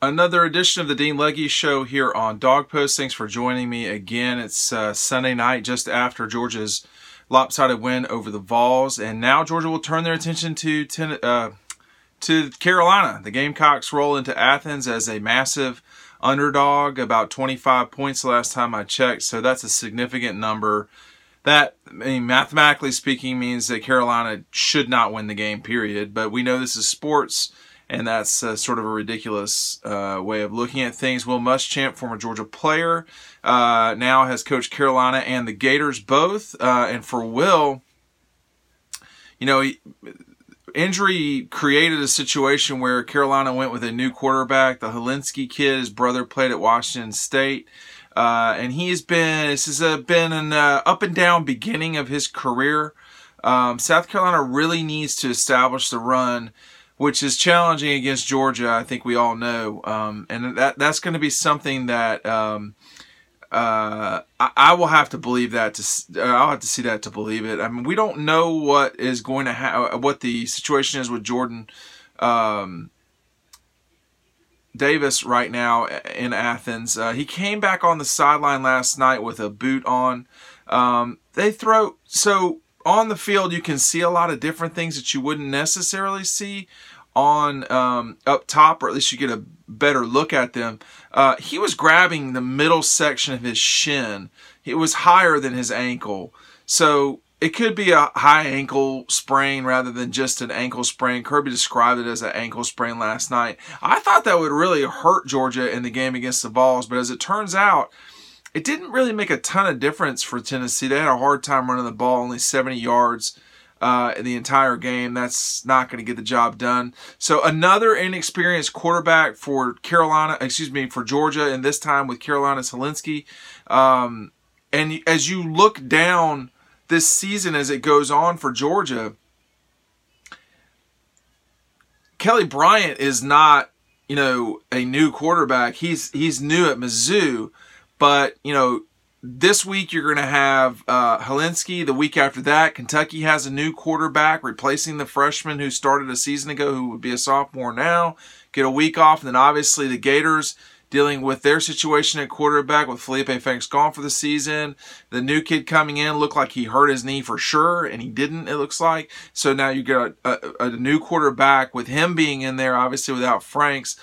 Another edition of the Dean Legge Show here on DawgPost. Thanks for joining me again. It's uh, Sunday night just after Georgia's lopsided win over the Vols, and now Georgia will turn their attention to ten, uh, to Carolina. The Gamecocks roll into Athens as a massive underdog, about 25 points last time I checked, so that's a significant number. That, I mean, mathematically speaking, means that Carolina should not win the game, period. But we know this is sports and that's uh, sort of a ridiculous uh, way of looking at things. Will Muschamp, former Georgia player, uh, now has coached Carolina and the Gators both. Uh, and for Will, you know, he, injury created a situation where Carolina went with a new quarterback. The Hilinski kid, his brother played at Washington State. Uh, and he's been, this has uh, been an up and down beginning of his career. Um, South Carolina really needs to establish the run which is challenging against Georgia. I think we all know, um, and that that's going to be something that um, uh, I, I, will have to believe that. To uh, I'll have to see that to believe it. I mean, we don't know what is going to ha- what the situation is with Jordan. Um, Davis right now in Athens. Uh, he came back on the sideline last night with a boot on. Um, they throw so on the field, you can see a lot of different things that you wouldn't necessarily see on um, up top, or at least you get a better look at them. Uh, he was grabbing the middle section of his shin. It was higher than his ankle. So it could be a high ankle sprain rather than just an ankle sprain. Kirby described it as an ankle sprain last night. I thought that would really hurt Georgia in the game against the Vols, but as it turns out, it didn't really make a ton of difference for Tennessee. They had a hard time running the ball, only 70 yards uh, in the entire game. That's not going to get the job done. So another inexperienced quarterback for Carolina, excuse me, for Georgia, and this time with Carolina Hilinski. Um, and as you look down this season as it goes on for Georgia, Kelly Bryant is not, you know, a new quarterback. He's he's new at Mizzou but, you know, this week you're going to have uh. The week after that, Kentucky has a new quarterback replacing the freshman who started a season ago, who would be a sophomore now. Get a week off, and then obviously the Gators dealing with their situation at quarterback with Feleipe Franks gone for the season. The new kid coming in looked like he hurt his knee for sure, and he didn't, it looks like. So now you get a, a, a new quarterback with him being in there, obviously without Franks.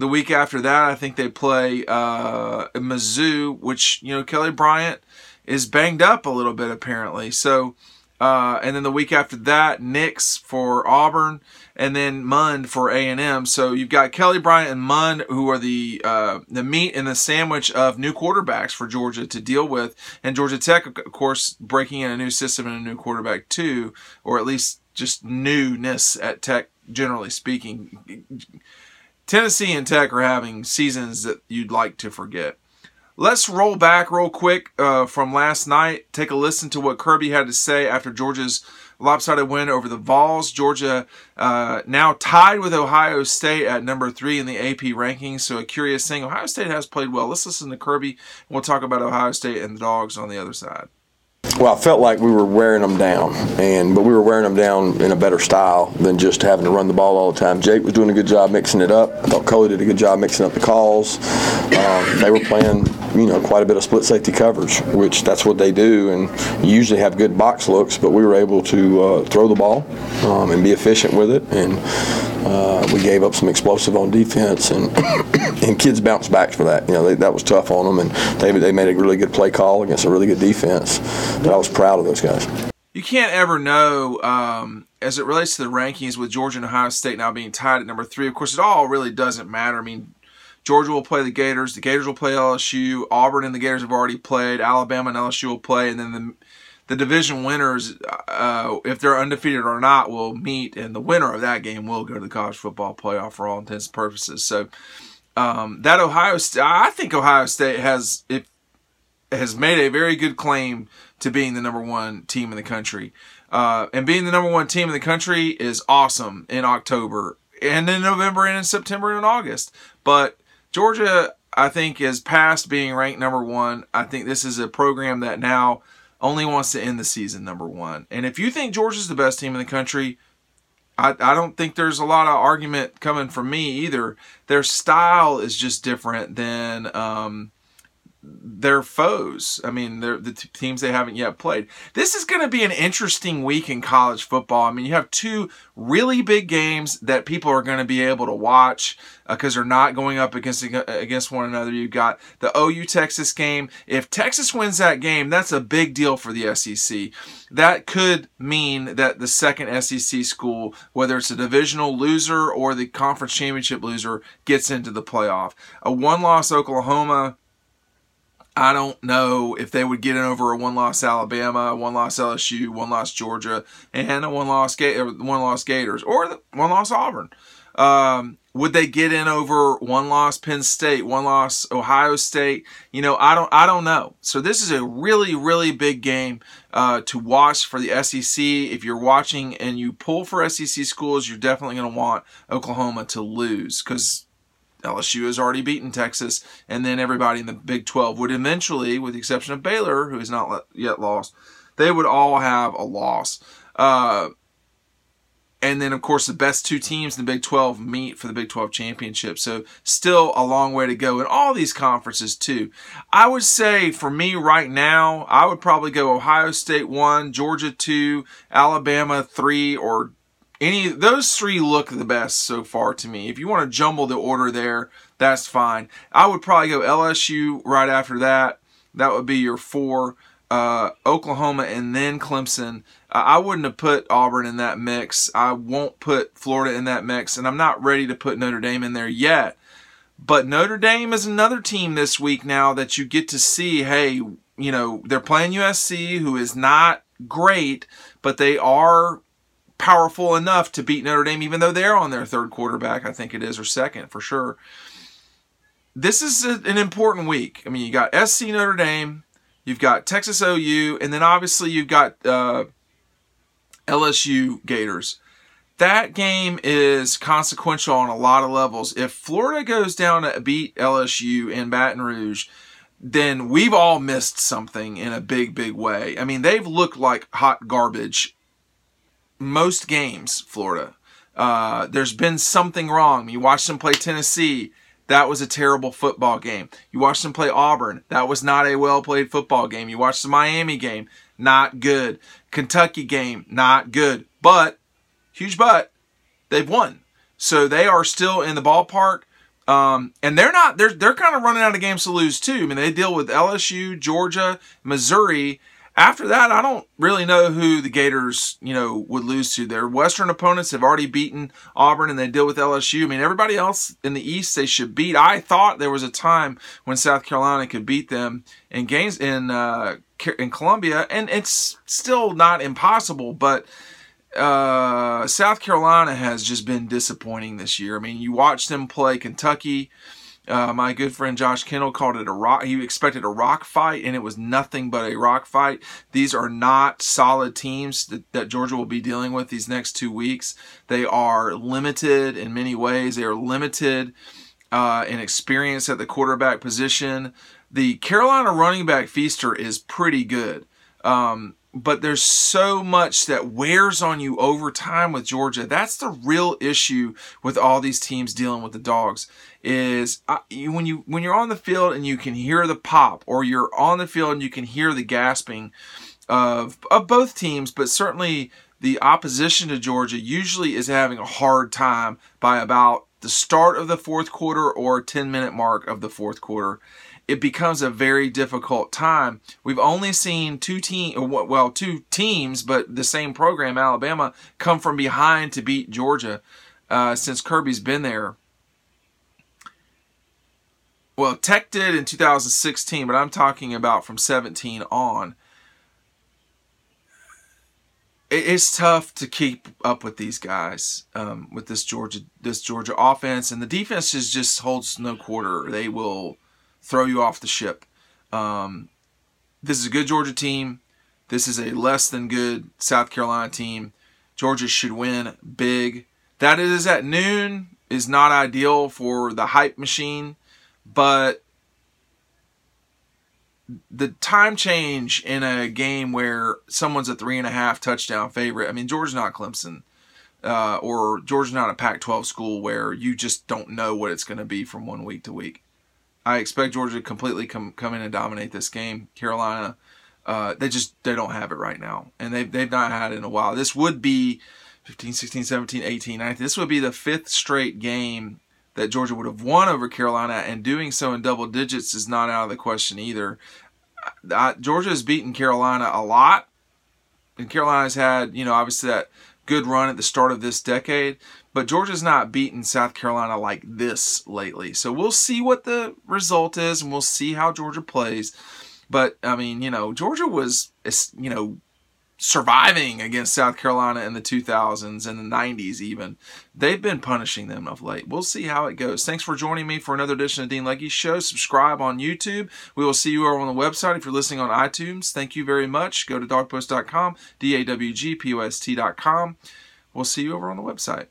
The week after that, I think they play uh, Mizzou, which, you know, Kelly Bryant is banged up a little bit apparently. So, uh, and then the week after that, Nix for Auburn, and then Mond for A and M. So you've got Kelly Bryant and Mond, who are the uh, the meat and the sandwich of new quarterbacks for Georgia to deal with, and Georgia Tech, of course, breaking in a new system and a new quarterback too, or at least just newness at Tech, generally speaking. Tennessee and Tech are having seasons that you'd like to forget. Let's roll back real quick uh, from last night. Take a listen to what Kirby had to say after Georgia's lopsided win over the Vols. Georgia uh, now tied with Ohio State at number three in the AP rankings. So a curious thing. Ohio State has played well. Let's listen to Kirby. And we'll talk about Ohio State and the Dogs on the other side. Well, I felt like we were wearing them down, and but we were wearing them down in a better style than just having to run the ball all the time. Jake was doing a good job mixing it up. I thought Coley did a good job mixing up the calls. Um, they were playing, you know, quite a bit of split safety coverage, which that's what they do, and usually have good box looks. But we were able to uh, throw the ball um, and be efficient with it, and uh, we gave up some explosive on defense, and and kids bounced back for that. You know, they, that was tough on them, and they they made a really good play call against a really good defense. But I was proud of those guys. You can't ever know um, as it relates to the rankings with Georgia and Ohio State now being tied at number three. Of course, it all really doesn't matter. I mean, Georgia will play the Gators. The Gators will play LSU. Auburn and the Gators have already played. Alabama and LSU will play, and then the the division winners, uh, if they're undefeated or not, will meet, and the winner of that game will go to the college football playoff for all intents and purposes. So um, that Ohio State, I think Ohio State has it has made a very good claim to being the number one team in the country. Uh, and being the number one team in the country is awesome in October and in November and in September and in August. But Georgia, I think, is past being ranked number one. I think this is a program that now only wants to end the season number one. And if you think Georgia's the best team in the country, I, I don't think there's a lot of argument coming from me either. Their style is just different than um, their foes. I mean, they're the t- teams they haven't yet played. This is going to be an interesting week in college football. I mean, you have two really big games that people are going to be able to watch because uh, they're not going up against against one another. You've got the OU Texas game. If Texas wins that game, that's a big deal for the SEC. That could mean that the second SEC school, whether it's a divisional loser or the conference championship loser, gets into the playoff. A one-loss Oklahoma I don't know if they would get in over a one loss Alabama, one loss LSU, one loss Georgia, and a one loss one loss Gators or one loss Auburn. Um, would they get in over one loss Penn State, one loss Ohio State? You know, I don't I don't know. So this is a really really big game uh, to watch for the SEC. If you're watching and you pull for SEC schools, you're definitely going to want Oklahoma to lose because LSU has already beaten Texas, and then everybody in the Big 12 would eventually, with the exception of Baylor, who has not yet lost, they would all have a loss. Uh, and then, of course, the best two teams in the Big 12 meet for the Big 12 championship. So, still a long way to go in all these conferences, too. I would say for me right now, I would probably go Ohio State 1, Georgia 2, Alabama 3, or any those three look the best so far to me. If you want to jumble the order there, that's fine. I would probably go LSU right after that. That would be your four. Uh, Oklahoma and then Clemson. I wouldn't have put Auburn in that mix. I won't put Florida in that mix, and I'm not ready to put Notre Dame in there yet. But Notre Dame is another team this week now that you get to see. Hey, you know they're playing USC, who is not great, but they are powerful enough to beat Notre Dame, even though they're on their third quarterback, I think it is, or second for sure. This is a, an important week. I mean, you got SC Notre Dame, you've got Texas OU, and then obviously you've got uh, LSU Gators. That game is consequential on a lot of levels. If Florida goes down to beat LSU in Baton Rouge, then we've all missed something in a big, big way. I mean, they've looked like hot garbage most games, Florida. Uh, there's been something wrong. You watch them play Tennessee. That was a terrible football game. You watched them play Auburn. That was not a well played football game. You watched the Miami game. Not good. Kentucky game. Not good. But, huge but, they've won. So they are still in the ballpark. Um, and they're not, they're, they're kind of running out of games to lose too. I mean, they deal with LSU, Georgia, Missouri, after that, I don't really know who the Gators, you know, would lose to. Their Western opponents have already beaten Auburn and they deal with LSU. I mean, everybody else in the East they should beat. I thought there was a time when South Carolina could beat them in games in uh, in Columbia, and it's still not impossible, but uh, South Carolina has just been disappointing this year. I mean, you watch them play Kentucky. Uh, my good friend Josh Kendall called it a rock. He expected a rock fight, and it was nothing but a rock fight. These are not solid teams that, that Georgia will be dealing with these next two weeks. They are limited in many ways. They are limited uh, in experience at the quarterback position. The Carolina running back Feaster is pretty good. Um, but there's so much that wears on you over time with Georgia. That's the real issue with all these teams dealing with the dogs. Is uh, when you when you're on the field and you can hear the pop, or you're on the field and you can hear the gasping of of both teams, but certainly the opposition to Georgia usually is having a hard time by about the start of the fourth quarter or 10 minute mark of the fourth quarter it becomes a very difficult time. We've only seen two team, well, two teams, but the same program, Alabama, come from behind to beat Georgia uh, since Kirby's been there. Well, Tech did in 2016, but I'm talking about from 17 on. It's tough to keep up with these guys, um, with this Georgia this Georgia offense, and the defense is just holds no quarter. They will throw you off the ship. Um, this is a good Georgia team. This is a less than good South Carolina team. Georgia should win big. That is at noon is not ideal for the hype machine, but the time change in a game where someone's a three and a half touchdown favorite. I mean, Georgia's not Clemson. uh, or Georgia's not a Pac-12 school where you just don't know what it's going to be from one week to week. I expect Georgia to completely come come in and dominate this game. Carolina, uh, they just they don't have it right now, and they've they've not had it in a while. This would be 15, 16, 17, 18, 19. This would be the fifth straight game that Georgia would have won over Carolina, and doing so in double digits is not out of the question either. Uh, Georgia has beaten Carolina a lot, and Carolina's had, you know, obviously that good run at the start of this decade, but Georgia's not beaten South Carolina like this lately. So we'll see what the result is, and we'll see how Georgia plays. But I mean, you know, Georgia was, you know, surviving against South Carolina in the 2000s and the 90s even. They've been punishing them of late. We'll see how it goes. Thanks for joining me for another edition of Dean Legge Show. Subscribe on YouTube. We will see you over on the website if you're listening on iTunes. Thank you very much. Go to dawgpost.com, D-A-W-G-P-O-S-T.com. We'll see you over on the website.